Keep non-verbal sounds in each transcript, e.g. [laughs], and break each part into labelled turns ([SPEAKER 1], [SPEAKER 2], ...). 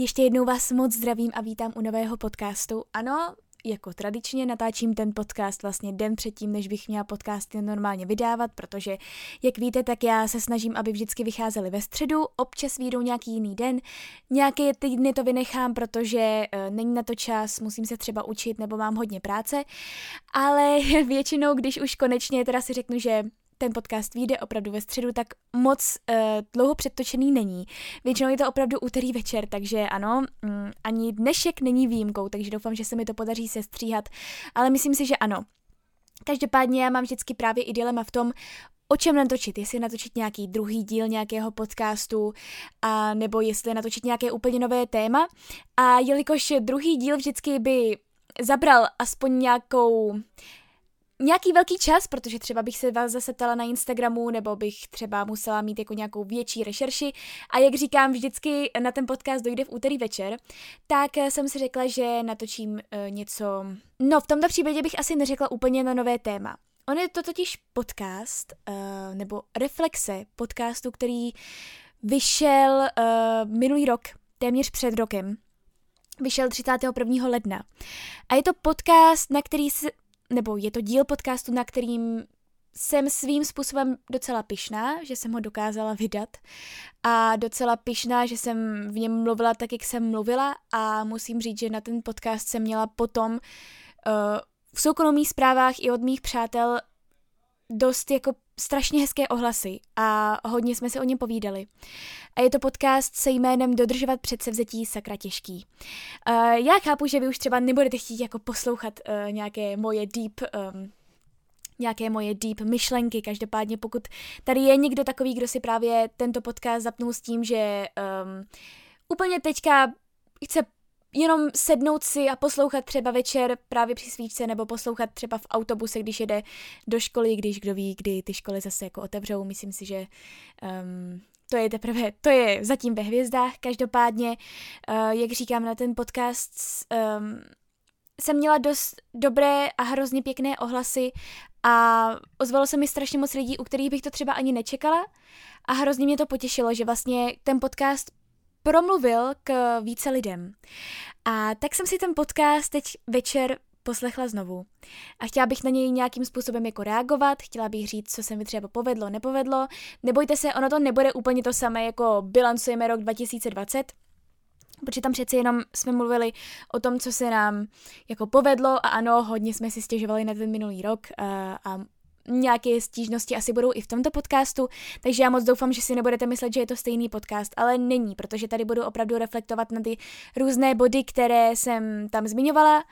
[SPEAKER 1] Ještě jednou vás moc zdravím a vítám u nového podcastu. Ano, jako tradičně natáčím ten podcast vlastně den předtím, než bych měla podcasty normálně vydávat, protože, jak víte, tak já se snažím, aby vždycky vycházely ve středu, občas výjdou nějaký jiný den, nějaké týdny to vynechám, protože uh, není na to čas, musím se třeba učit nebo mám hodně práce, ale [laughs] většinou, když už konečně teda si řeknu, že ten podcast vyjde opravdu ve středu, tak moc uh, dlouho předtočený není. Většinou je to opravdu úterý večer, takže ano, um, ani dnešek není výjimkou, takže doufám, že se mi to podaří se stříhat, ale myslím si, že ano. Každopádně já mám vždycky právě i dilema v tom, o čem natočit, jestli natočit nějaký druhý díl nějakého podcastu, a nebo jestli natočit nějaké úplně nové téma. A jelikož druhý díl vždycky by zabral aspoň nějakou nějaký velký čas, protože třeba bych se vás zase ptala na Instagramu, nebo bych třeba musela mít jako nějakou větší rešerši. A jak říkám, vždycky na ten podcast dojde v úterý večer, tak eh, jsem si řekla, že natočím uh, něco... No, v tomto případě bych asi neřekla úplně na nové téma. On je to totiž podcast, uh, nebo reflexe podcastu, který vyšel minulý rok, téměř před rokem. Vyšel 31. ledna. A je to podcast, na který se, nebo je to díl podcastu, na kterým jsem svým způsobem docela pyšná, že jsem ho dokázala vydat. A docela pyšná, že jsem v něm mluvila tak, jak jsem mluvila. A musím říct, že na ten podcast jsem měla potom uh, v soukromých zprávách i od mých přátel dost jako strašně hezké ohlasy a hodně jsme si o něm povídali. A je to podcast se jménem Dodržovat předsevzetí sakra těžký. Uh, já chápu, že vy už třeba nebudete chtít jako poslouchat uh, nějaké moje deep um, nějaké moje deep myšlenky. Každopádně pokud tady je někdo takový, kdo si právě tento podcast zapnul s tím, že um, úplně teďka chce jenom sednout si a poslouchat třeba večer právě při svíčce nebo poslouchat třeba v autobuse, když jede do školy, když kdo ví, kdy ty školy zase jako otevřou. Myslím si, že um, to je teprve, to je zatím ve hvězdách. Každopádně, uh, jak říkám na ten podcast, um, jsem měla dost dobré a hrozně pěkné ohlasy a ozvalo se mi strašně moc lidí, u kterých bych to třeba ani nečekala a hrozně mě to potěšilo, že vlastně ten podcast promluvil k více lidem. A tak jsem si ten podcast teď večer poslechla znovu. A chtěla bych na něj nějakým způsobem jako reagovat, chtěla bych říct, co se mi třeba povedlo, nepovedlo. Nebojte se, ono to nebude úplně to samé, jako bilancujeme rok 2020, protože tam přeci jenom jsme mluvili o tom, co se nám jako povedlo a ano, hodně jsme si stěžovali na ten minulý rok a, a nějaké stížnosti asi budou i v tomto podcastu, takže já moc doufám, že si nebudete myslet, že je to stejný podcast, ale není, protože tady budu opravdu reflektovat na ty různé body, které jsem tam zmiňovala.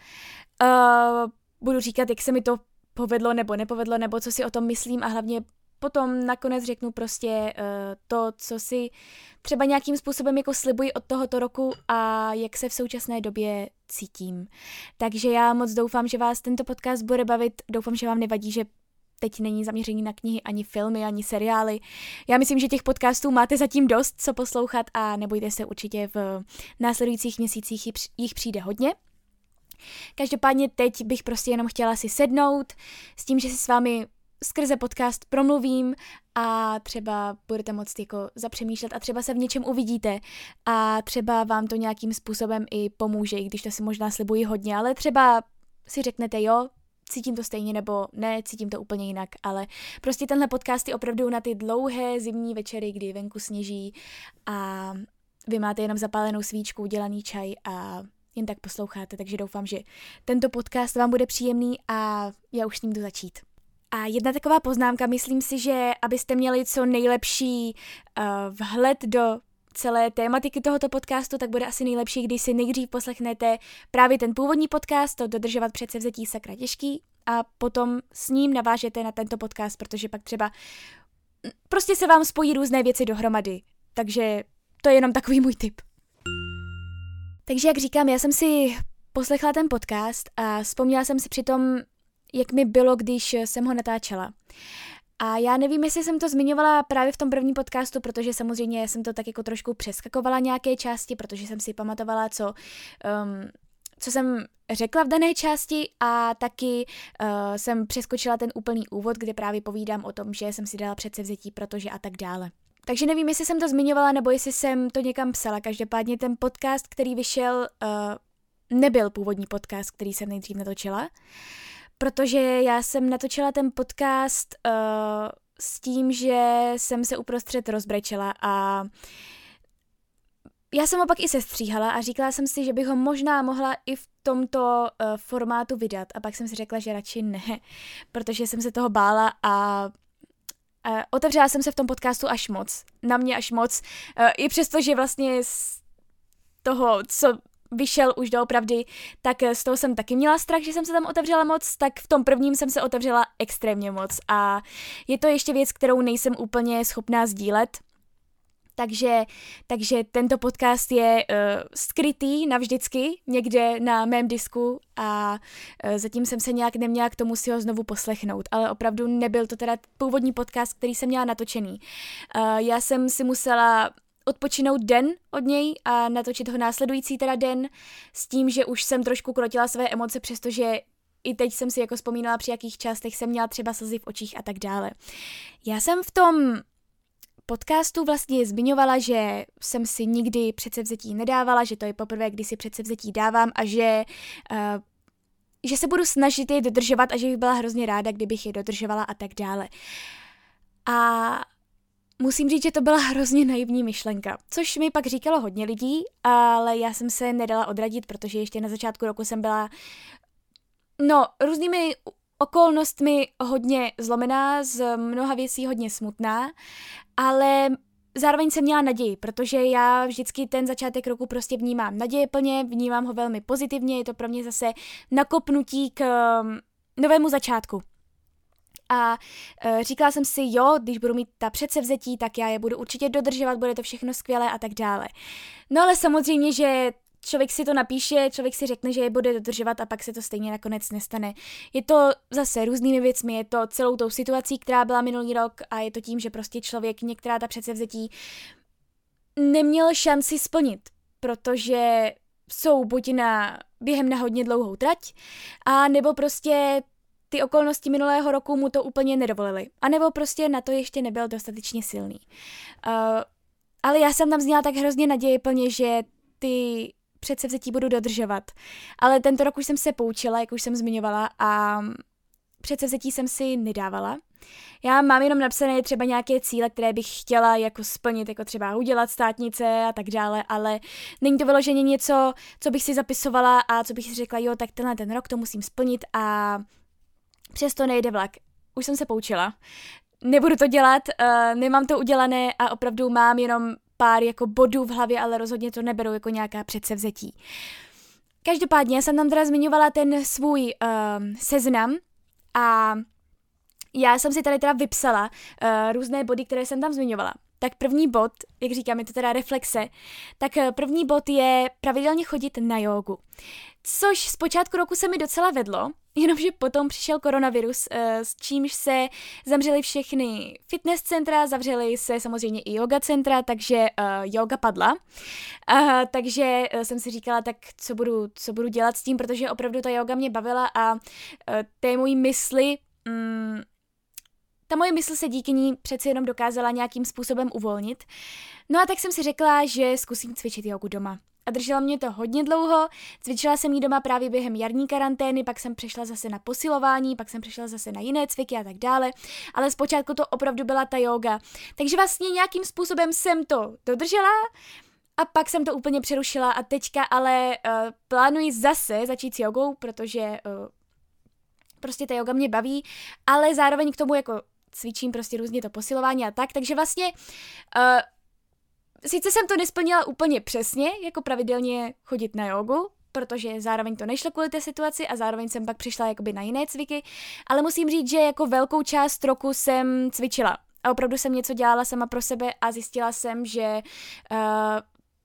[SPEAKER 1] Uh, budu říkat, jak se mi to povedlo nebo nepovedlo, nebo co si o tom myslím a hlavně potom nakonec řeknu prostě uh, to, co si třeba nějakým způsobem jako slibuji od tohoto roku a jak se v současné době cítím. Takže já moc doufám, že vás tento podcast bude bavit. Doufám, že vám nevadí, že teď není zaměření na knihy, ani filmy, ani seriály. Já myslím, že těch podcastů máte zatím dost, co poslouchat a nebojte se, určitě v následujících měsících jich přijde hodně. Každopádně teď bych prostě jenom chtěla si sednout s tím, že si s vámi skrze podcast promluvím a třeba budete moct jako zapřemýšlet a třeba se v něčem uvidíte a třeba vám to nějakým způsobem i pomůže, i když to si možná slibuji hodně, ale třeba si řeknete jo, cítím to stejně nebo ne, cítím to úplně jinak, ale prostě tenhle podcast je opravdu na ty dlouhé zimní večery, kdy venku sněží a vy máte jenom zapálenou svíčku, udělaný čaj a jen tak posloucháte, takže doufám, že tento podcast vám bude příjemný a já už s ním jdu začít. A jedna taková poznámka, myslím si, že abyste měli co nejlepší uh, vhled do celé tématiky tohoto podcastu, tak bude asi nejlepší, když si nejdřív poslechnete právě ten původní podcast, to dodržovat předsevzetí sakra těžký, a potom s ním navážete na tento podcast, protože pak třeba prostě se vám spojí různé věci dohromady. Takže to je jenom takový můj tip. Takže jak říkám, já jsem si poslechla ten podcast a vzpomněla jsem si přitom, jak mi bylo, když jsem ho natáčela. A já nevím, jestli jsem to zmiňovala právě v tom prvním podcastu, protože samozřejmě jsem to tak jako trošku přeskakovala nějaké části, protože jsem si pamatovala, co, um, co jsem řekla v dané části a taky uh, jsem přeskočila ten úplný úvod, kde právě povídám o tom, že jsem si dala předsevzetí, protože a tak dále. Takže nevím, jestli jsem to zmiňovala, nebo jestli jsem to někam psala. Každopádně ten podcast, který vyšel, uh, nebyl původní podcast, který jsem nejdřív natočila, protože já jsem natočila ten podcast uh, s tím, že jsem se uprostřed rozbrečela a já jsem ho pak i sestříhala a říkala jsem si, že bych ho možná mohla i v tomto uh, formátu vydat a pak jsem si řekla, že radši ne, [laughs] protože jsem se toho bála a Uh, otevřela jsem se v tom podcastu až moc. Na mě až moc. Uh, I přesto, že vlastně z toho, co vyšel už doopravdy, tak z toho jsem taky měla strach, že jsem se tam otevřela moc, tak v tom prvním jsem se otevřela extrémně moc. A je to ještě věc, kterou nejsem úplně schopná sdílet, takže, takže tento podcast je uh, skrytý navždycky někde na mém disku a uh, zatím jsem se nějak neměla k tomu si ho znovu poslechnout, ale opravdu nebyl to teda původní podcast, který jsem měla natočený. Uh, já jsem si musela odpočinout den od něj a natočit ho následující teda den s tím, že už jsem trošku krotila své emoce, přestože i teď jsem si jako vzpomínala, při jakých částech jsem měla třeba slzy v očích a tak dále. Já jsem v tom podcastu vlastně zmiňovala, že jsem si nikdy předsevzetí nedávala, že to je poprvé, kdy si předsevzetí dávám a že, uh, že se budu snažit je dodržovat a že bych byla hrozně ráda, kdybych je dodržovala a tak dále. A musím říct, že to byla hrozně naivní myšlenka, což mi pak říkalo hodně lidí, ale já jsem se nedala odradit, protože ještě na začátku roku jsem byla no, různými okolnostmi hodně zlomená, z mnoha věcí hodně smutná, ale zároveň jsem měla naději, protože já vždycky ten začátek roku prostě vnímám naděje plně, vnímám ho velmi pozitivně, je to pro mě zase nakopnutí k um, novému začátku. A e, říkala jsem si, jo, když budu mít ta předsevzetí, tak já je budu určitě dodržovat, bude to všechno skvělé a tak dále. No ale samozřejmě, že člověk si to napíše, člověk si řekne, že je bude dodržovat a pak se to stejně nakonec nestane. Je to zase různými věcmi, je to celou tou situací, která byla minulý rok a je to tím, že prostě člověk některá ta předsevzetí neměl šanci splnit, protože jsou buď na během na hodně dlouhou trať, a nebo prostě ty okolnosti minulého roku mu to úplně nedovolily. A nebo prostě na to ještě nebyl dostatečně silný. Uh, ale já jsem tam zněla tak hrozně naději plně, že ty předsevzetí budu dodržovat. Ale tento rok už jsem se poučila, jak už jsem zmiňovala, a předsevzetí jsem si nedávala. Já mám jenom napsané třeba nějaké cíle, které bych chtěla jako splnit, jako třeba udělat státnice a tak dále, ale není to vyloženě něco, co bych si zapisovala a co bych si řekla, jo, tak tenhle ten rok to musím splnit a přesto nejde vlak. Už jsem se poučila. Nebudu to dělat, uh, nemám to udělané a opravdu mám jenom pár jako bodů v hlavě, ale rozhodně to neberou jako nějaká předsevzetí. Každopádně jsem tam teda zmiňovala ten svůj uh, seznam a já jsem si tady teda vypsala uh, různé body, které jsem tam zmiňovala. Tak první bod, jak říkám, je to teda reflexe, tak první bod je pravidelně chodit na jogu. Což z počátku roku se mi docela vedlo, Jenomže potom přišel koronavirus, eh, s čímž se zavřely všechny fitness centra, zavřely se samozřejmě i yoga centra, takže uh, yoga padla. Uh, takže jsem si říkala, tak co budu, co budu dělat s tím, protože opravdu ta yoga mě bavila a té mojí mysli, um, ta moje mysl se díky ní přeci jenom dokázala nějakým způsobem uvolnit. No a tak jsem si řekla, že zkusím cvičit jogu doma a držela mě to hodně dlouho. Cvičila jsem ji doma právě během jarní karantény, pak jsem přešla zase na posilování, pak jsem přešla zase na jiné cviky a tak dále, ale zpočátku to opravdu byla ta yoga. Takže vlastně nějakým způsobem jsem to dodržela, a pak jsem to úplně přerušila a teďka ale uh, plánuji zase začít s jogou, protože uh, prostě ta yoga mě baví, ale zároveň k tomu jako cvičím prostě různě to posilování a tak, takže vlastně uh, sice jsem to nesplnila úplně přesně, jako pravidelně chodit na jogu, protože zároveň to nešlo kvůli té situaci a zároveň jsem pak přišla jakoby na jiné cviky, ale musím říct, že jako velkou část roku jsem cvičila. A opravdu jsem něco dělala sama pro sebe a zjistila jsem, že uh,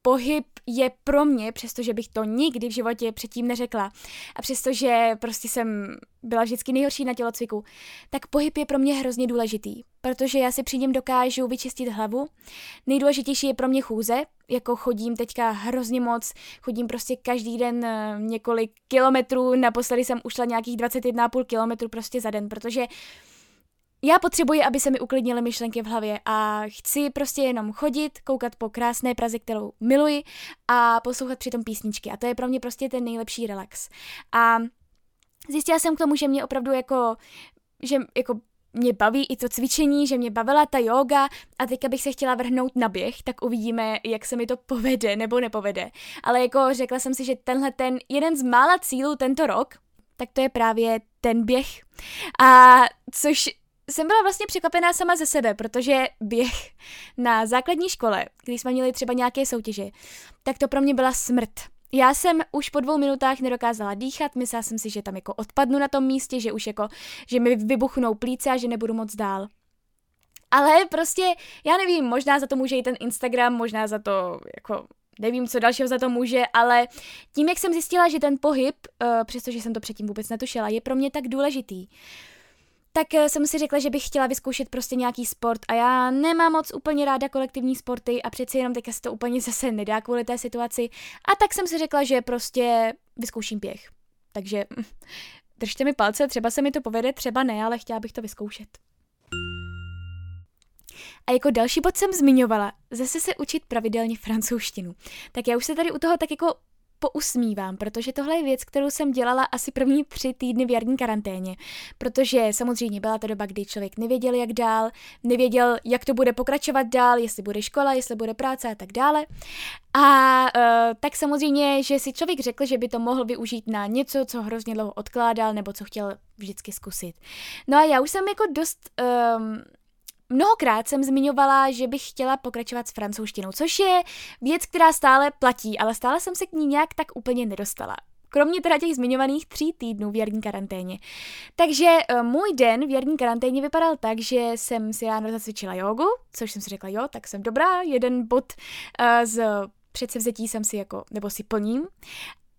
[SPEAKER 1] pohyb je pro mě, přestože bych to nikdy v životě předtím neřekla a přestože prostě jsem byla vždycky nejhorší na tělocviku, tak pohyb je pro mě hrozně důležitý, protože já si při něm dokážu vyčistit hlavu. Nejdůležitější je pro mě chůze, jako chodím teďka hrozně moc, chodím prostě každý den eh, několik kilometrů, naposledy jsem ušla nějakých 21,5 kilometrů prostě za den, protože já potřebuji, aby se mi uklidnily myšlenky v hlavě a chci prostě jenom chodit, koukat po krásné Praze, kterou miluji a poslouchat přitom písničky a to je pro mě prostě ten nejlepší relax. A zjistila jsem k tomu, že mě opravdu jako, že jako mě baví i to cvičení, že mě bavila ta yoga a teďka bych se chtěla vrhnout na běh, tak uvidíme, jak se mi to povede nebo nepovede. Ale jako řekla jsem si, že tenhle ten jeden z mála cílů tento rok, tak to je právě ten běh. A což jsem byla vlastně překvapená sama ze sebe, protože běh na základní škole, když jsme měli třeba nějaké soutěže, tak to pro mě byla smrt. Já jsem už po dvou minutách nedokázala dýchat, myslela jsem si, že tam jako odpadnu na tom místě, že už jako, že mi vybuchnou plíce a že nebudu moc dál. Ale prostě, já nevím, možná za to může i ten Instagram, možná za to, jako, nevím, co dalšího za to může, ale tím, jak jsem zjistila, že ten pohyb, uh, přestože jsem to předtím vůbec netušila, je pro mě tak důležitý, tak eh, jsem si řekla, že bych chtěla vyzkoušet prostě nějaký sport a já nemám moc úplně ráda kolektivní sporty a přeci jenom teďka se to úplně [laughs] zase nedá kvůli té situaci a tak jsem si řekla, že prostě vyzkouším běh. Takže hm, držte mi palce, třeba se mi to povede, třeba ne, ale chtěla bych to vyzkoušet. A jako další bod jsem zmiňovala, zase se učit pravidelně francouzštinu. Tak já už se tady u toho tak jako pousmívám, protože tohle je věc, kterou jsem dělala asi první tři týdny v jarní karanténě, protože samozřejmě byla to doba, kdy člověk nevěděl, jak dál, nevěděl, jak to bude pokračovat dál, jestli bude škola, jestli bude práce a tak dále. A uh, tak samozřejmě, že si člověk řekl, že by to mohl využít na něco, co hrozně dlouho odkládal nebo co chtěl vždycky zkusit. No a já už jsem jako dost um, Mnohokrát jsem zmiňovala, že bych chtěla pokračovat s francouzštinou, což je věc, která stále platí, ale stále jsem se k ní nějak tak úplně nedostala. Kromě teda těch zmiňovaných tří týdnů v jarní karanténě. Takže uh, můj den v jarní karanténě vypadal tak, že jsem si ráno zacvičila jogu, což jsem si řekla, jo, tak jsem dobrá, jeden bod uh, z předsevzetí jsem si jako, nebo si plním.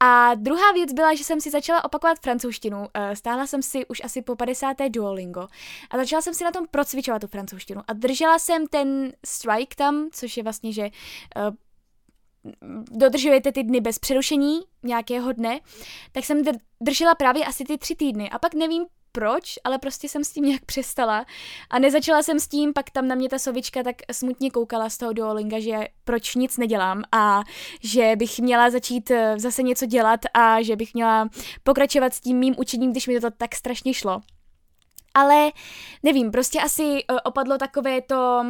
[SPEAKER 1] A druhá věc byla, že jsem si začala opakovat francouzštinu. Eh, stála jsem si už asi po 50. Duolingo a začala jsem si na tom procvičovat tu francouzštinu. A držela jsem ten strike tam, což je vlastně, že uh, dodržujete ty dny bez přerušení nějakého dne, tak jsem držela právě asi ty tři týdny. A pak nevím proč, ale prostě jsem s tím nějak přestala a nezačala jsem s tím, pak tam na mě ta sovička tak smutně koukala z toho Duolinga, že proč nic nedělám a že bych měla začít eh, zase něco dělat a že bych měla pokračovat s tím mým učením, když mi to tak strašně šlo. Ale nevím, prostě asi eh, opadlo takové to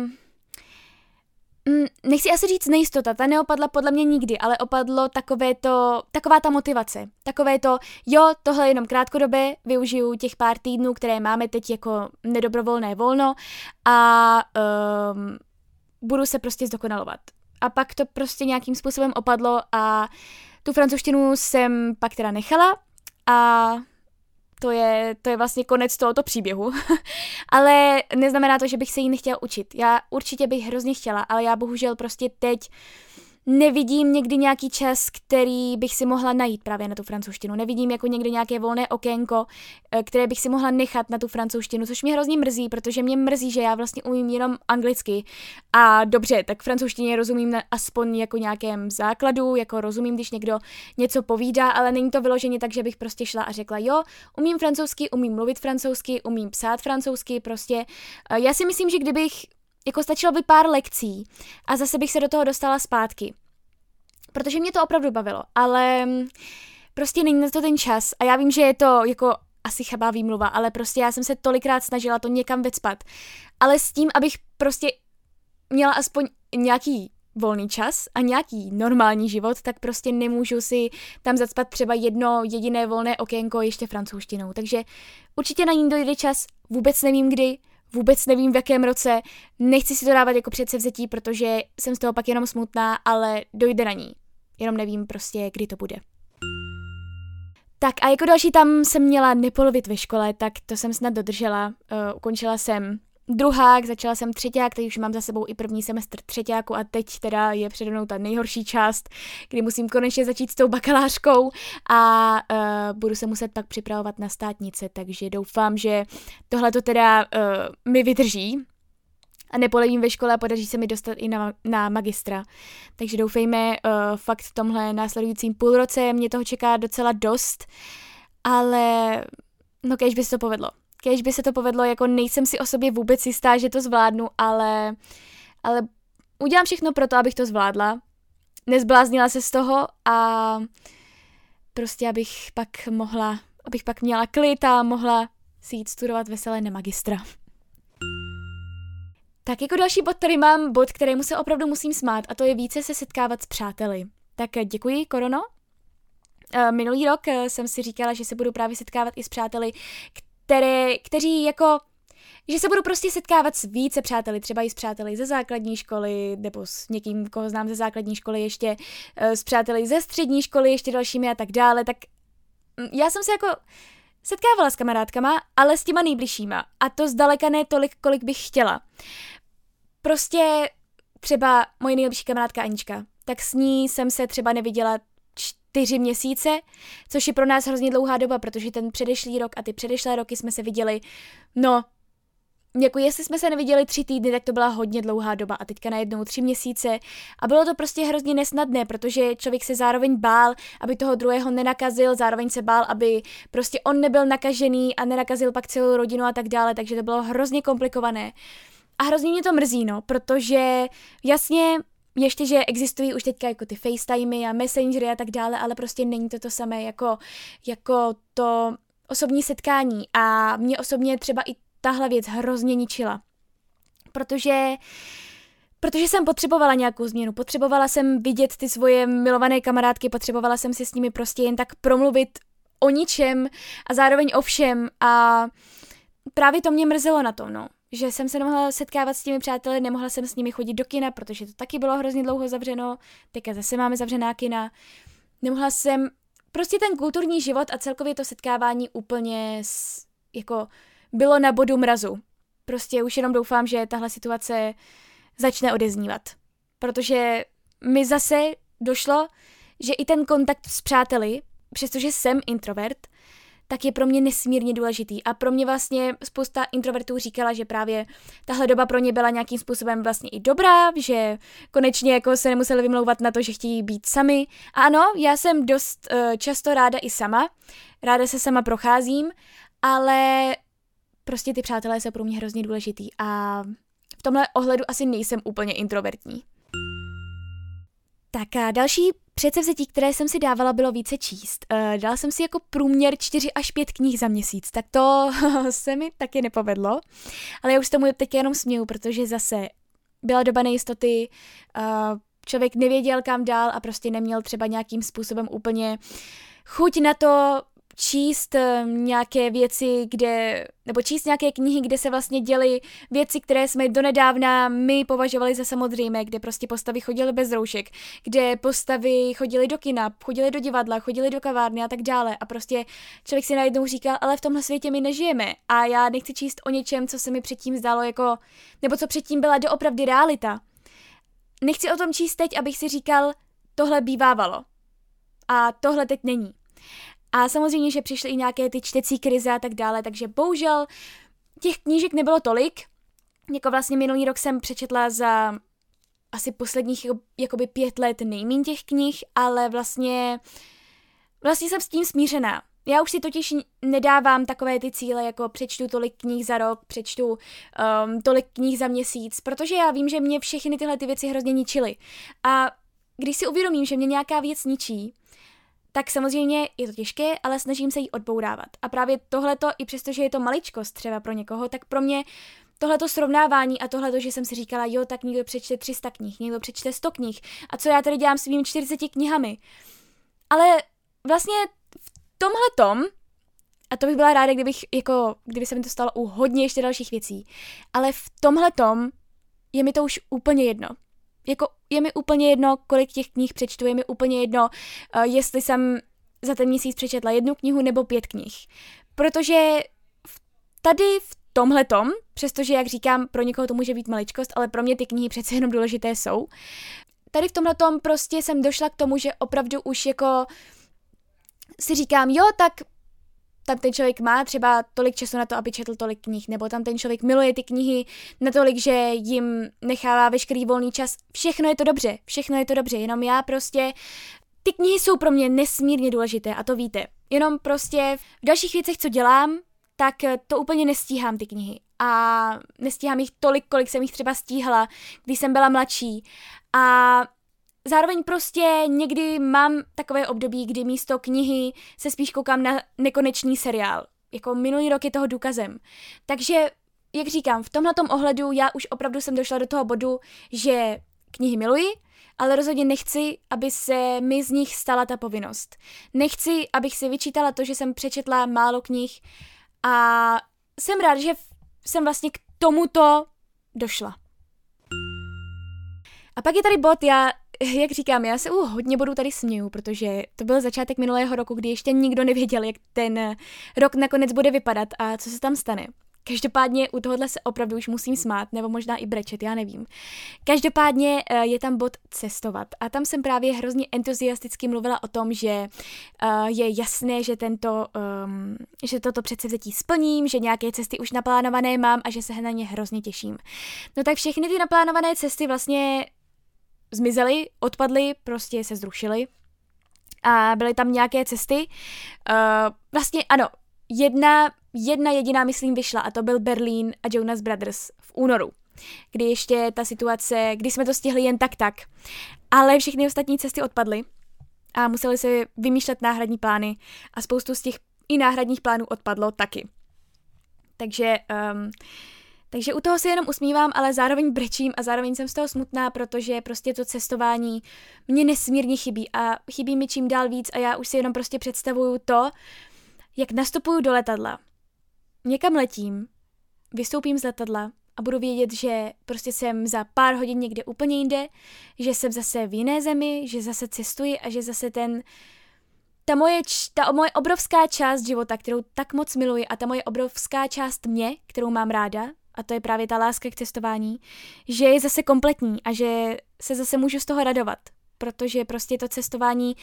[SPEAKER 1] Mm, nechci asi říct nejistota, ta neopadla podle mě nikdy, ale opadlo takové to, taková ta motivace. Takové to, jo, tohle je jenom krátkodobé, využiju těch pár týdnů, které máme teď jako nedobrovolné volno a um, budu se prostě zdokonalovat. A pak to prostě nějakým způsobem opadlo a tu francouzštinu jsem pak teda nechala a to je, to je vlastně konec tohoto příběhu. [laughs] ale neznamená to, že bych se jí nechtěla učit. Já určitě bych hrozně chtěla, ale já bohužel prostě teď nevidím někdy nějaký čas, který bych si mohla najít právě na tu francouzštinu. Nevidím jako někde nějaké volné okénko, eh, které bych si mohla nechat na tu francouzštinu, což mě hrozně mrzí, protože mě mrzí, že já vlastně umím jenom anglicky. A dobře, tak francouzštině rozumím na, aspoň jako nějakém základu, jako rozumím, když někdo něco povídá, ale není to vyloženě tak, že bych prostě šla a řekla, jo, umím francouzsky, umím mluvit francouzsky, umím psát francouzsky, prostě. Eh, já si myslím, že kdybych jako stačilo by pár lekcí a zase bych se do toho dostala zpátky. Protože mě to opravdu bavilo, ale mm, prostě není na to ten čas a já vím, že je to jako asi chabá výmluva, ale prostě já jsem se tolikrát snažila to někam vycpat. Ale s tím, abych prostě měla aspoň nějaký volný čas a nějaký normální život, tak prostě nemůžu si tam zacpat třeba jedno jediné volné okénko ještě francouzštinou. Takže určitě na ní dojde čas, vůbec nevím kdy, vůbec nevím v jakém roce, nechci si to dávat jako předsevzetí, protože jsem z toho pak jenom smutná, ale dojde na ní. Jenom nevím prostě, kdy to bude. Tak a jako další tam jsem měla nepolovit ve škole, tak to jsem snad dodržela. Uh, ukončila jsem druhák, začala jsem třetíák, teď už mám za sebou i první semestr třetíáku a teď teda je přede mnou ta nejhorší část, kdy musím konečně začít s tou bakalářkou a uh, budu se muset pak připravovat na státnice, takže doufám, že tohle to teda uh, mi vydrží, a nepolevím ve škole a podaří se mi dostat i na, na magistra. Takže doufejme, uh, fakt v tomhle následujícím půlroce mě toho čeká docela dost, ale no kež by se to povedlo. Kež by se to povedlo, jako nejsem si o sobě vůbec jistá, že to zvládnu, ale, ale udělám všechno pro to, abych to zvládla. Nezbláznila se z toho a prostě abych pak mohla, abych pak měla klid a mohla si jít studovat veselé na magistra. Tak jako další bod tady mám bod, kterému se opravdu musím smát a to je více se setkávat s přáteli. Tak děkuji, Korono. Eh, minulý rok eh, jsem si říkala, že se budu právě setkávat i s přáteli, které, kteří jako že se budu prostě setkávat s více přáteli, třeba i s přáteli ze základní školy, nebo s někým, koho znám ze základní školy ještě, eh, s přáteli ze střední školy, ještě dalšími a tak dále, tak mm, já jsem se jako setkávala s kamarádkama, ale s těma nejbližšíma. A to zdaleka ne tolik, kolik bych chtěla. Prostě třeba moje nejlepší kamarádka Anička, tak s ní jsem se třeba neviděla čtyři měsíce, což je pro nás hrozně dlouhá doba, protože ten předešlý rok a ty předešlé roky jsme se viděli, no, jako jestli jsme se neviděli tři týdny, tak to byla hodně dlouhá doba a teďka najednou tři měsíce a bylo to prostě hrozně nesnadné, protože člověk se zároveň bál, aby toho druhého nenakazil, zároveň se bál, aby prostě on nebyl nakažený a nenakazil pak celou rodinu a tak dále, takže to bylo hrozně komplikované. A hrozně mě to mrzí, no, protože jasně ještě, že existují už teďka jako ty FaceTimey a Messengery a tak dále, ale prostě není to to samé jako, jako to osobní setkání. A mě osobně třeba i tahle věc hrozně ničila. Protože protože jsem potřebovala nějakou změnu, potřebovala jsem vidět ty svoje milované kamarádky, potřebovala jsem si s nimi prostě jen tak promluvit o ničem a zároveň o všem. A právě to mě mrzelo na tom, no že jsem se nemohla setkávat s těmi přáteli, nemohla jsem s nimi chodit do kina, protože to taky bylo hrozně dlouho zavřeno, teďka zase máme zavřená kina. Nemohla jsem, prostě ten kulturní život a celkově to setkávání úplně s, jako bylo na bodu mrazu. Prostě už jenom doufám, že tahle situace začne odeznívat. Protože mi zase došlo, že i ten kontakt s přáteli, přestože jsem introvert, tak je pro mě nesmírně důležitý. A pro mě vlastně spousta introvertů říkala, že právě tahle doba pro ně byla nějakým způsobem vlastně i dobrá, že konečně jako se nemuseli vymlouvat na to, že chtějí být sami. A ano, já jsem dost uh, často ráda i sama, ráda se sama procházím, ale prostě ty přátelé jsou pro mě hrozně důležitý a v tomhle ohledu asi nejsem úplně introvertní. Tak a další předsevzetí, které jsem si dávala, bylo více číst. Uh, dala jsem si jako průměr 4 až 5 knih za měsíc, tak to [laughs] se mi taky nepovedlo. Ale já už tomu teď jenom směju, protože zase byla doba nejistoty, uh, člověk nevěděl kam dál a prostě neměl třeba nějakým způsobem úplně chuť na to číst eh, nějaké věci, kde, nebo číst nějaké knihy, kde se vlastně děly věci, které jsme donedávna my považovali za samozřejmé, kde prostě postavy chodily bez roušek, kde postavy chodily do kina, chodily do divadla, chodily do kavárny a tak dále. A prostě člověk si najednou říkal, ale v tomhle světě my nežijeme a já nechci číst o něčem, co se mi předtím zdálo jako, nebo co předtím byla doopravdy realita. Nechci o tom číst teď, abych si říkal, tohle bývávalo. A tohle teď není. A samozřejmě, že přišly i nějaké ty čtecí krize a tak dále, takže bohužel těch knížek nebylo tolik. Jako vlastně minulý rok jsem přečetla za asi posledních jakoby pět let nejmín těch knih, ale vlastně vlastně jsem s tím smířená. Já už si totiž nedávám takové ty cíle, jako přečtu tolik knih za rok, přečtu um, tolik knih za měsíc, protože já vím, že mě všechny tyhle ty věci hrozně ničily. A když si uvědomím, že mě nějaká věc ničí, tak samozřejmě je to těžké, ale snažím se jí odbourávat. A právě tohleto, i přesto, že je to maličkost třeba pro někoho, tak pro mě tohleto srovnávání a tohleto, že jsem si říkala, jo, tak někdo přečte 300 knih, někdo přečte 100 knih. A co já tady dělám svými 40 knihami? Ale vlastně v tomhle tom, a to bych byla ráda, kdybych, jako, kdyby se mi to stalo u hodně ještě dalších věcí, ale v tomhle tom je mi to už úplně jedno. Jako je mi úplně jedno, kolik těch knih přečtu, je mi úplně jedno, uh, jestli jsem za ten měsíc přečetla jednu knihu nebo pět knih. Protože tady v tomhle tom, přestože, jak říkám, pro někoho to může být maličkost, ale pro mě ty knihy přece jenom důležité jsou. Tady v tomhle tom prostě jsem došla k tomu, že opravdu už jako si říkám, jo, tak tam ten člověk má třeba tolik času na to, aby četl tolik knih, nebo tam ten člověk miluje ty knihy natolik, že jim nechává veškerý volný čas. Všechno je to dobře, všechno je to dobře, jenom já prostě ty knihy jsou pro mě nesmírně důležité a to víte. Jenom prostě v dalších věcech, co dělám, tak to úplně nestíhám ty knihy. A nestíhám jich tolik, kolik jsem jich třeba stíhala, když jsem byla mladší. A zároveň prostě někdy mám takové období, kdy místo knihy se spíš koukám na nekonečný seriál. Jako minulý rok je toho důkazem. Takže, jak říkám, v tomhle ohledu já už opravdu jsem došla do toho bodu, že knihy miluji, ale rozhodně nechci, aby se mi z nich stala ta povinnost. Nechci, abych si vyčítala to, že jsem přečetla málo knih a jsem rád, že jsem vlastně k tomuto došla. A pak je tady bod, já jak říkám, já se u hodně bodů tady směju, protože to byl začátek minulého roku, kdy ještě nikdo nevěděl, jak ten rok nakonec bude vypadat a co se tam stane. Každopádně u tohohle se opravdu už musím smát, nebo možná i brečet, já nevím. Každopádně eh, je tam bod cestovat a tam jsem právě hrozně entuziasticky mluvila o tom, že eh, je jasné, že, tento, um, že toto předsevzetí splním, že nějaké cesty už naplánované mám a že se na ně hrozně těším. No tak všechny ty naplánované cesty vlastně zmizely, odpadly, prostě se zrušily. A byly tam nějaké cesty. Uh, vlastně ano, jedna, jedna jediná, myslím, vyšla a to byl Berlín a Jonas Brothers v únoru kdy ještě ta situace, kdy jsme to stihli jen tak tak. Ale všechny ostatní cesty odpadly a museli se vymýšlet náhradní plány a spoustu z těch i náhradních plánů odpadlo taky. Takže um, takže u toho si jenom usmívám, ale zároveň brečím a zároveň jsem z toho smutná, protože prostě to cestování mě nesmírně chybí a chybí mi čím dál víc a já už si jenom prostě představuju to, jak nastupuju do letadla. Někam letím, vystoupím z letadla a budu vědět, že prostě jsem za pár hodin někde úplně jinde, že jsem zase v jiné zemi, že zase cestuji a že zase ten ta moje, ta moje obrovská část života, kterou tak moc miluji a ta moje obrovská část mě, kterou mám ráda, a to je právě ta láska k cestování, že je zase kompletní a že se zase můžu z toho radovat, protože prostě to cestování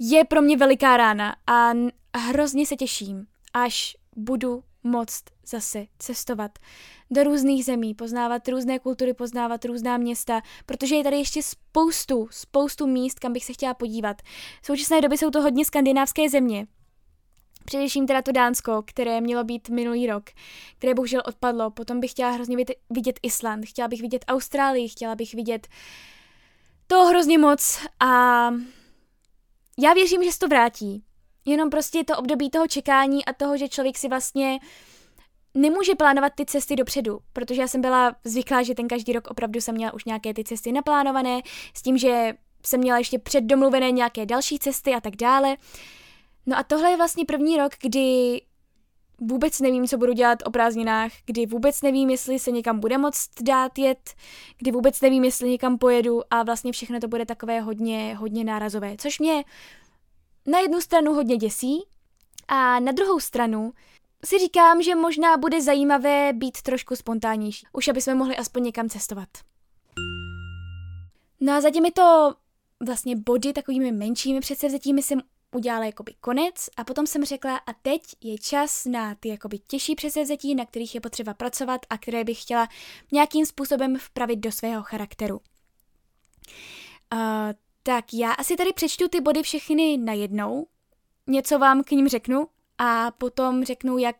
[SPEAKER 1] je pro mě veliká rána a hrozně se těším, až budu moct zase cestovat do různých zemí, poznávat různé kultury, poznávat různá města, protože je tady ještě spoustu, spoustu míst, kam bych se chtěla podívat. V současné době jsou to hodně skandinávské země, Především teda to Dánsko, které mělo být minulý rok, které bohužel odpadlo. Potom bych chtěla hrozně vidět Island, chtěla bych vidět Austrálii, chtěla bych vidět to hrozně moc a já věřím, že se to vrátí. Jenom prostě to období toho čekání a toho, že člověk si vlastně nemůže plánovat ty cesty dopředu, protože já jsem byla zvyklá, že ten každý rok opravdu jsem měla už nějaké ty cesty naplánované, s tím, že jsem měla ještě předdomluvené nějaké další cesty a tak dále. No a tohle je vlastně první rok, kdy vůbec nevím, co budu dělat o prázdninách, kdy vůbec nevím, jestli se někam bude moct dát jet, kdy vůbec nevím, jestli někam pojedu a vlastně všechno to bude takové hodně, hodně nárazové, což mě na jednu stranu hodně děsí a na druhou stranu si říkám, že možná bude zajímavé být trošku spontánnější, už aby jsme mohli aspoň někam cestovat. No a zatím je to vlastně body takovými menšími předsevzetími jsem udělala jakoby konec a potom jsem řekla a teď je čas na ty jakoby těžší předsevzetí, na kterých je potřeba pracovat a které bych chtěla nějakým způsobem vpravit do svého charakteru. Uh, tak já asi tady přečtu ty body všechny najednou, něco vám k ním řeknu a potom řeknu, jak,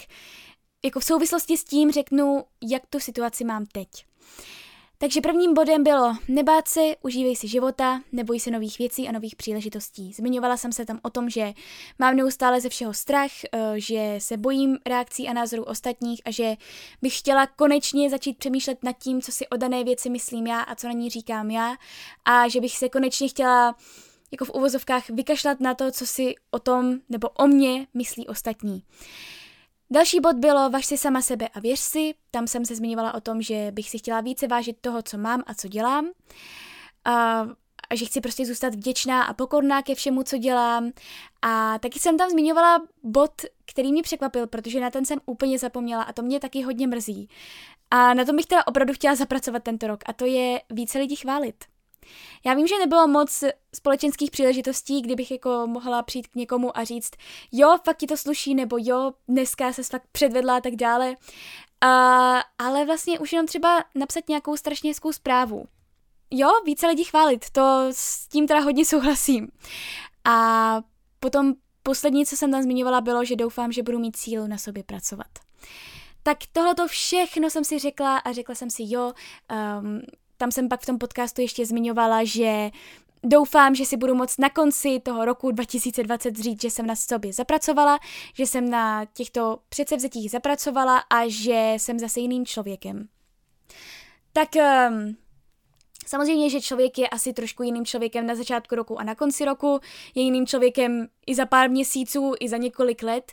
[SPEAKER 1] jako v souvislosti s tím řeknu, jak tu situaci mám teď. Takže prvním bodem bylo nebát se, užívej si života, neboj se nových věcí a nových příležitostí. Zmiňovala jsem se tam o tom, že mám neustále ze všeho strach, eh, že se bojím reakcí a názorů ostatních a že bych chtěla konečně začít přemýšlet nad tím, co si o dané věci myslím já a co na ní říkám já a že bych se konečně chtěla jako v uvozovkách vykašlat na to, co si o tom nebo o mně myslí ostatní. Další bod bylo Važ si sama sebe a věř si. Tam jsem se zmiňovala o tom, že bych si chtěla více vážit toho, co mám a co dělám. A a že chci prostě zůstat vděčná a pokorná ke všemu, co dělám. A taky jsem tam zmiňovala bod, který mě překvapil, protože na ten jsem úplně zapomněla a to mě taky hodně mrzí. A na tom bych teda opravdu chtěla zapracovat tento rok a to je více lidí chválit. Já vím, že nebylo moc společenských příležitostí, kdybych jako mohla přijít k někomu a říct, jo, fakt ti to sluší, nebo jo, dneska se fakt předvedla a tak dále. A, ale vlastně už jenom třeba napsat nějakou strašně hezkou zprávu. Jo, více lidí chválit, to s tím teda hodně souhlasím. A potom poslední, co jsem tam zmiňovala, bylo, že doufám, že budu mít sílu na sobě pracovat. Tak tohle to všechno jsem si řekla a řekla jsem si, jo, um, tam jsem pak v tom podcastu ještě zmiňovala, že doufám, že si budu moct na konci toho roku 2020 říct, že jsem na sobě zapracovala, že jsem na těchto předsevzetích zapracovala a že jsem zase jiným člověkem. Tak um, Samozřejmě, že člověk je asi trošku jiným člověkem na začátku roku a na konci roku, je jiným člověkem i za pár měsíců, i za několik let.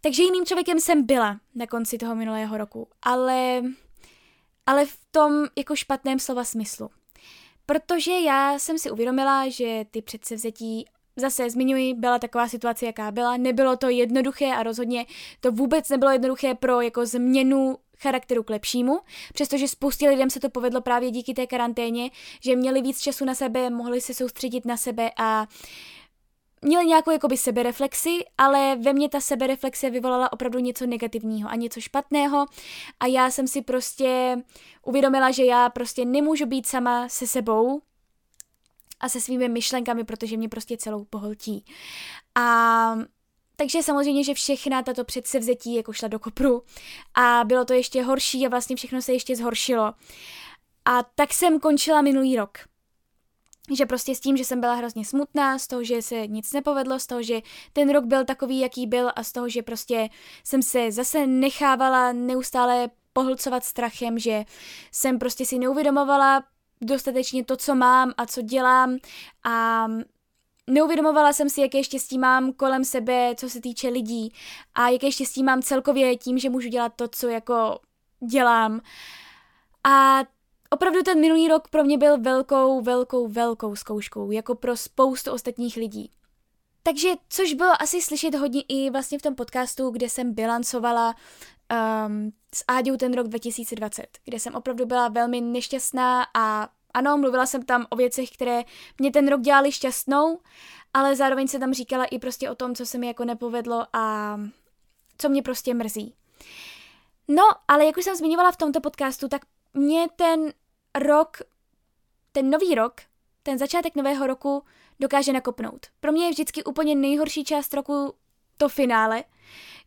[SPEAKER 1] Takže jiným člověkem jsem byla na konci toho minulého roku, ale ale v tom jako špatném slova smyslu. Protože já jsem si uvědomila, že ty předsevzetí zase zmiňuji, byla taková situace, jaká byla. Nebylo to jednoduché a rozhodně to vůbec nebylo jednoduché pro jako změnu charakteru k lepšímu, přestože spoustě lidem se to povedlo právě díky té karanténě, že měli víc času na sebe, mohli se soustředit na sebe a měli nějakou jakoby sebereflexi, ale ve mně ta sebereflexe vyvolala opravdu něco negativního a něco špatného a já jsem si prostě uvědomila, že já prostě nemůžu být sama se sebou a se svými myšlenkami, protože mě prostě celou pohltí. A takže samozřejmě, že všechna tato předsevzetí jako šla do kopru a bylo to ještě horší a vlastně všechno se ještě zhoršilo. A tak jsem končila minulý rok že prostě s tím, že jsem byla hrozně smutná, z toho, že se nic nepovedlo, z toho, že ten rok byl takový, jaký byl a z toho, že prostě jsem se zase nechávala neustále pohlcovat strachem, že jsem prostě si neuvědomovala dostatečně to, co mám a co dělám a neuvědomovala jsem si, jaké štěstí mám kolem sebe, co se týče lidí a jaké štěstí mám celkově tím, že můžu dělat to, co jako dělám. A Opravdu ten minulý rok pro mě byl velkou, velkou, velkou zkouškou, jako pro spoustu ostatních lidí. Takže, což bylo asi slyšet hodně i vlastně v tom podcastu, kde jsem bilancovala um, s Áďou ten rok 2020, kde jsem opravdu byla velmi nešťastná a ano, mluvila jsem tam o věcech, které mě ten rok dělali šťastnou, ale zároveň se tam říkala i prostě o tom, co se mi jako nepovedlo a co mě prostě mrzí. No, ale jak už jsem zmiňovala v tomto podcastu, tak mě ten rok, ten nový rok, ten začátek nového roku dokáže nakopnout. Pro mě je vždycky úplně nejhorší část roku to finále,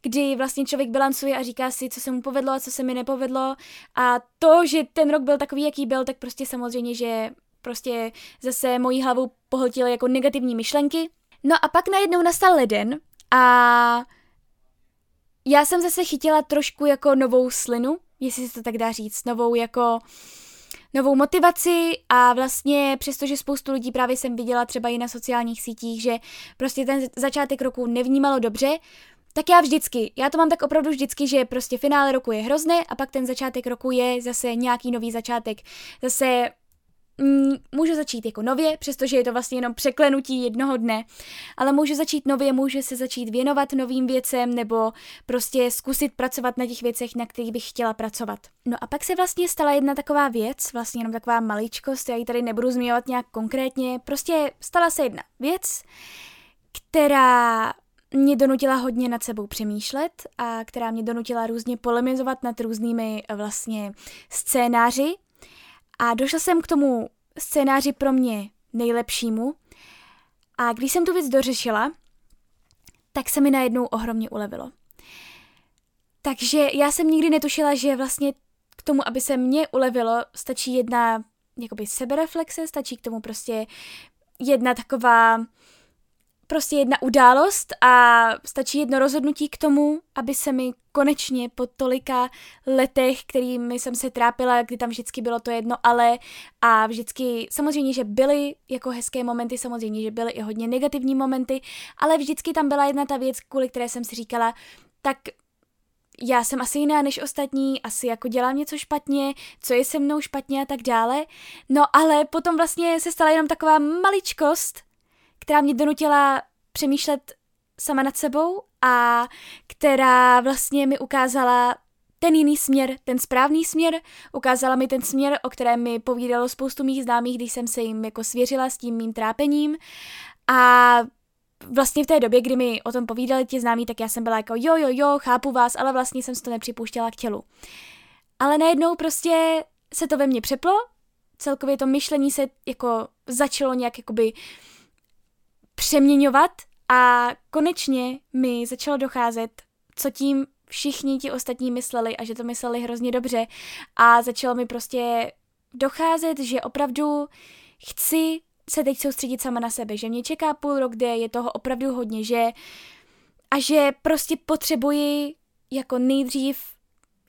[SPEAKER 1] kdy vlastně člověk bilancuje a říká si, co se mu povedlo a co se mi nepovedlo a to, že ten rok byl takový, jaký byl, tak prostě samozřejmě, že prostě zase mojí hlavu pohltily jako negativní myšlenky. No a pak najednou nastal leden a já jsem zase chytila trošku jako novou slinu, jestli se to tak dá říct, novou jako novou motivaci a vlastně přestože spoustu lidí právě jsem viděla třeba i na sociálních sítích, že prostě ten začátek roku nevnímalo dobře, tak já vždycky, já to mám tak opravdu vždycky, že prostě finále roku je hrozné a pak ten začátek roku je zase nějaký nový začátek. Zase Mm, můžu začít jako nově, přestože je to vlastně jenom překlenutí jednoho dne, ale můžu začít nově, můžu se začít věnovat novým věcem nebo prostě zkusit pracovat na těch věcech, na kterých bych chtěla pracovat. No a pak se vlastně stala jedna taková věc, vlastně jenom taková maličkost, já ji tady nebudu zmiňovat nějak konkrétně, prostě stala se jedna věc, která mě donutila hodně nad sebou přemýšlet a která mě donutila různě polemizovat nad různými vlastně scénáři, a došla jsem k tomu scénáři pro mě nejlepšímu. A když jsem tu věc dořešila, tak se mi najednou ohromně ulevilo. Takže já jsem nikdy netušila, že vlastně k tomu, aby se mně ulevilo, stačí jedna jakoby sebereflexe, stačí k tomu prostě jedna taková prostě jedna událost a stačí jedno rozhodnutí k tomu, aby se mi konečně po tolika letech, kterými jsem se trápila, kdy tam vždycky bylo to jedno ale a vždycky, samozřejmě, že byly jako hezké momenty, samozřejmě, že byly i hodně negativní momenty, ale vždycky tam byla jedna ta věc, kvůli které jsem si říkala, tak já jsem asi jiná než ostatní, asi jako dělám něco špatně, co je se mnou špatně a tak dále. No ale potom vlastně se stala jenom taková maličkost, která mě donutila přemýšlet sama nad sebou a která vlastně mi ukázala ten jiný směr, ten správný směr, ukázala mi ten směr, o kterém mi povídalo spoustu mých známých, když jsem se jim jako svěřila s tím mým trápením a vlastně v té době, kdy mi o tom povídali ti známí, tak já jsem byla jako jo, jo, jo, chápu vás, ale vlastně jsem si to nepřipouštěla k tělu. Ale najednou prostě se to ve mně přeplo, celkově to myšlení se jako začalo nějak jakoby přeměňovat a konečně mi začalo docházet, co tím všichni ti ostatní mysleli a že to mysleli hrozně dobře. A začalo mi prostě docházet, že opravdu chci se teď soustředit sama na sebe, že mě čeká půl rok, kde je toho opravdu hodně, že a že prostě potřebuji jako nejdřív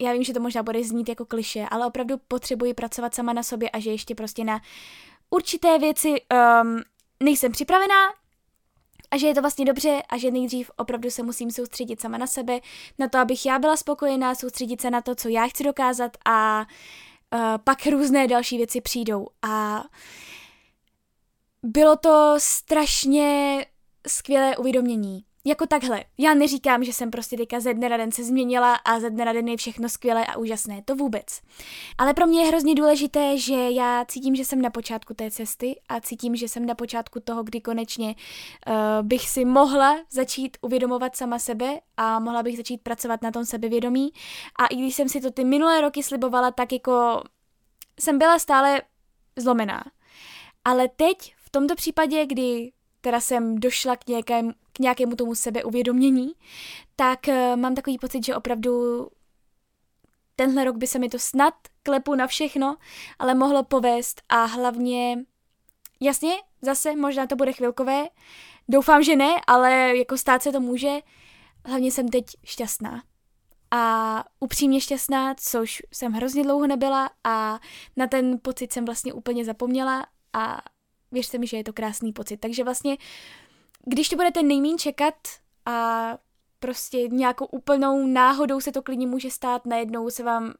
[SPEAKER 1] já vím, že to možná bude znít jako kliše, ale opravdu potřebuji pracovat sama na sobě a že ještě prostě na určité věci um, nejsem připravená a že je to vlastně dobře a že nejdřív opravdu se musím soustředit sama na sebe, na to, abych já byla spokojená, soustředit se na to, co já chci dokázat a uh, pak různé další věci přijdou. A bylo to strašně skvělé uvědomění jako takhle. Já neříkám, že jsem prostě teďka ze dne na den se změnila a ze dne na den je všechno skvělé a úžasné, to vůbec. Ale pro mě je hrozně důležité, že já cítím, že jsem na počátku té cesty a cítím, že jsem na počátku toho, kdy konečně uh, bych si mohla začít uvědomovat sama sebe a mohla bych začít pracovat na tom sebevědomí. A i když jsem si to ty minulé roky slibovala, tak jako jsem byla stále zlomená. Ale teď, v tomto případě, kdy teda jsem došla k nějakém, k nějakému tomu sebeuvědomění, tak uh, mám takový pocit, že opravdu tenhle rok by se mi to snad klepu na všechno, ale mohlo povést a hlavně, jasně, zase možná to bude chvilkové, doufám, že ne, ale jako stát se to může, hlavně jsem teď šťastná. A upřímně šťastná, což jsem hrozně dlouho nebyla a na ten pocit jsem vlastně úplně zapomněla a věřte mi, že je to krásný pocit. Takže vlastně, když to budete nejmín čekat a prostě nějakou úplnou náhodou se to klidně může stát, najednou se vám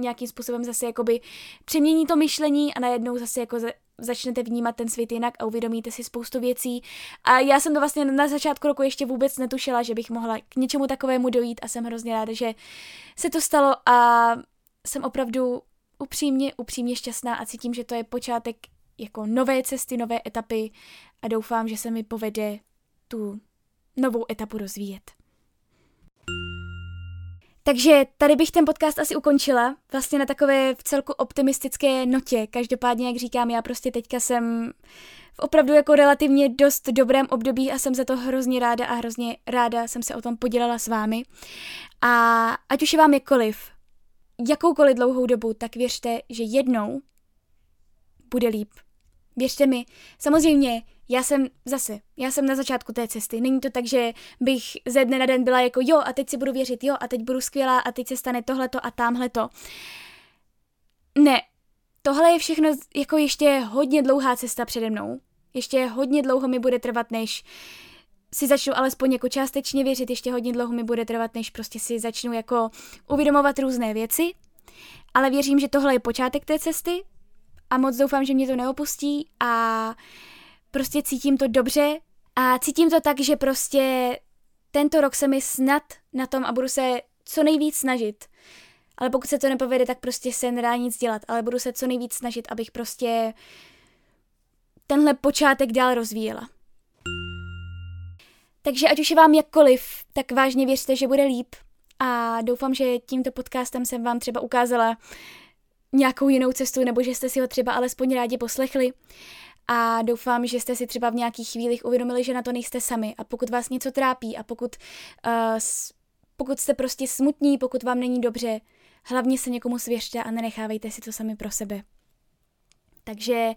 [SPEAKER 1] nějakým způsobem zase jakoby přemění to myšlení a najednou zase jako začnete vnímat ten svět jinak a uvědomíte si spoustu věcí. A já jsem to vlastně na začátku roku ještě vůbec netušila, že bych mohla k něčemu takovému dojít a jsem hrozně ráda, že se to stalo a jsem opravdu upřímně, upřímně šťastná a cítím, že to je počátek jako nové cesty, nové etapy a doufám, že se mi povede tu novou etapu rozvíjet. Takže tady bych ten podcast asi ukončila, vlastně na takové v celku optimistické notě. Každopádně, jak říkám, já prostě teďka jsem v opravdu jako relativně dost dobrém období a jsem za to hrozně ráda a hrozně ráda jsem se o tom podělila s vámi. A ať už je vám jakkoliv, jakoukoliv dlouhou dobu, tak věřte, že jednou bude líp. Věřte mi, samozřejmě, já jsem zase, já jsem na začátku té cesty. Není to tak, že bych ze dne na den byla jako jo a teď si budu věřit, jo a teď budu skvělá a teď se stane tohleto a tamhleto. Ne, tohle je všechno jako ještě hodně dlouhá cesta přede mnou. Ještě hodně dlouho mi bude trvat, než si začnu alespoň jako částečně věřit, ještě hodně dlouho mi bude trvat, než prostě si začnu jako uvědomovat různé věci. Ale věřím, že tohle je počátek té cesty a moc doufám, že mě to neopustí a prostě cítím to dobře a cítím to tak, že prostě tento rok se mi snad na tom a budu se co nejvíc snažit. Ale pokud se to nepovede, tak prostě se nedá nic dělat, ale budu se co nejvíc snažit, abych prostě tenhle počátek dál rozvíjela. Takže ať už je vám jakkoliv, tak vážně věřte, že bude líp a doufám, že tímto podcastem jsem vám třeba ukázala, nějakou jinou cestu, nebo že jste si ho třeba alespoň rádi poslechli. A doufám, že jste si třeba v nějakých chvílích uvědomili, že na to nejste sami. A pokud vás něco trápí a pokud, uh, pokud jste prostě smutní, pokud vám není dobře, hlavně se někomu svěřte a nenechávejte si to sami pro sebe. Takže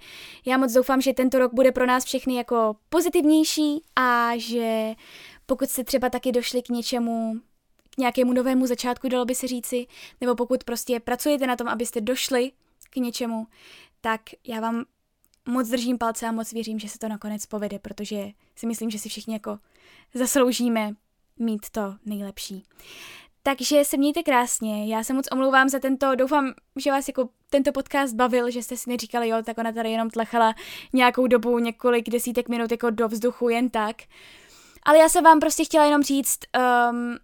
[SPEAKER 1] já moc doufám, že tento rok bude pro nás všechny jako pozitivnější a že pokud jste třeba taky došli k něčemu, nějakému novému začátku, dalo by se říci, nebo pokud prostě pracujete na tom, abyste došli k něčemu, tak já vám moc držím palce a moc věřím, že se to nakonec povede, protože si myslím, že si všichni jako zasloužíme mít to nejlepší. Takže se mějte krásně. Já se moc omlouvám za tento, doufám, že vás jako tento podcast bavil, že jste si neříkali, jo, tak ona tady jenom tlachala nějakou dobu, několik desítek minut jako do vzduchu jen tak. Ale já jsem vám prostě chtěla jenom říct, um,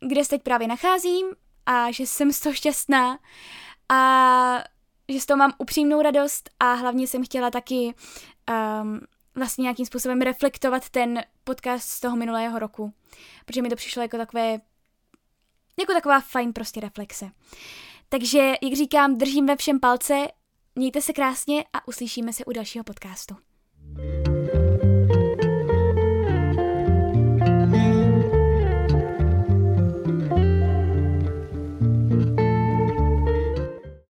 [SPEAKER 1] kde se teď právě nacházím a že jsem z toho šťastná a že z toho mám upřímnou radost a hlavně jsem chtěla taky um, vlastně nějakým způsobem reflektovat ten podcast z toho minulého roku, protože mi to přišlo jako takové, jako taková fajn prostě reflexe. Takže, jak říkám, držím ve všem palce, mějte se krásně a uslyšíme se u dalšího podcastu.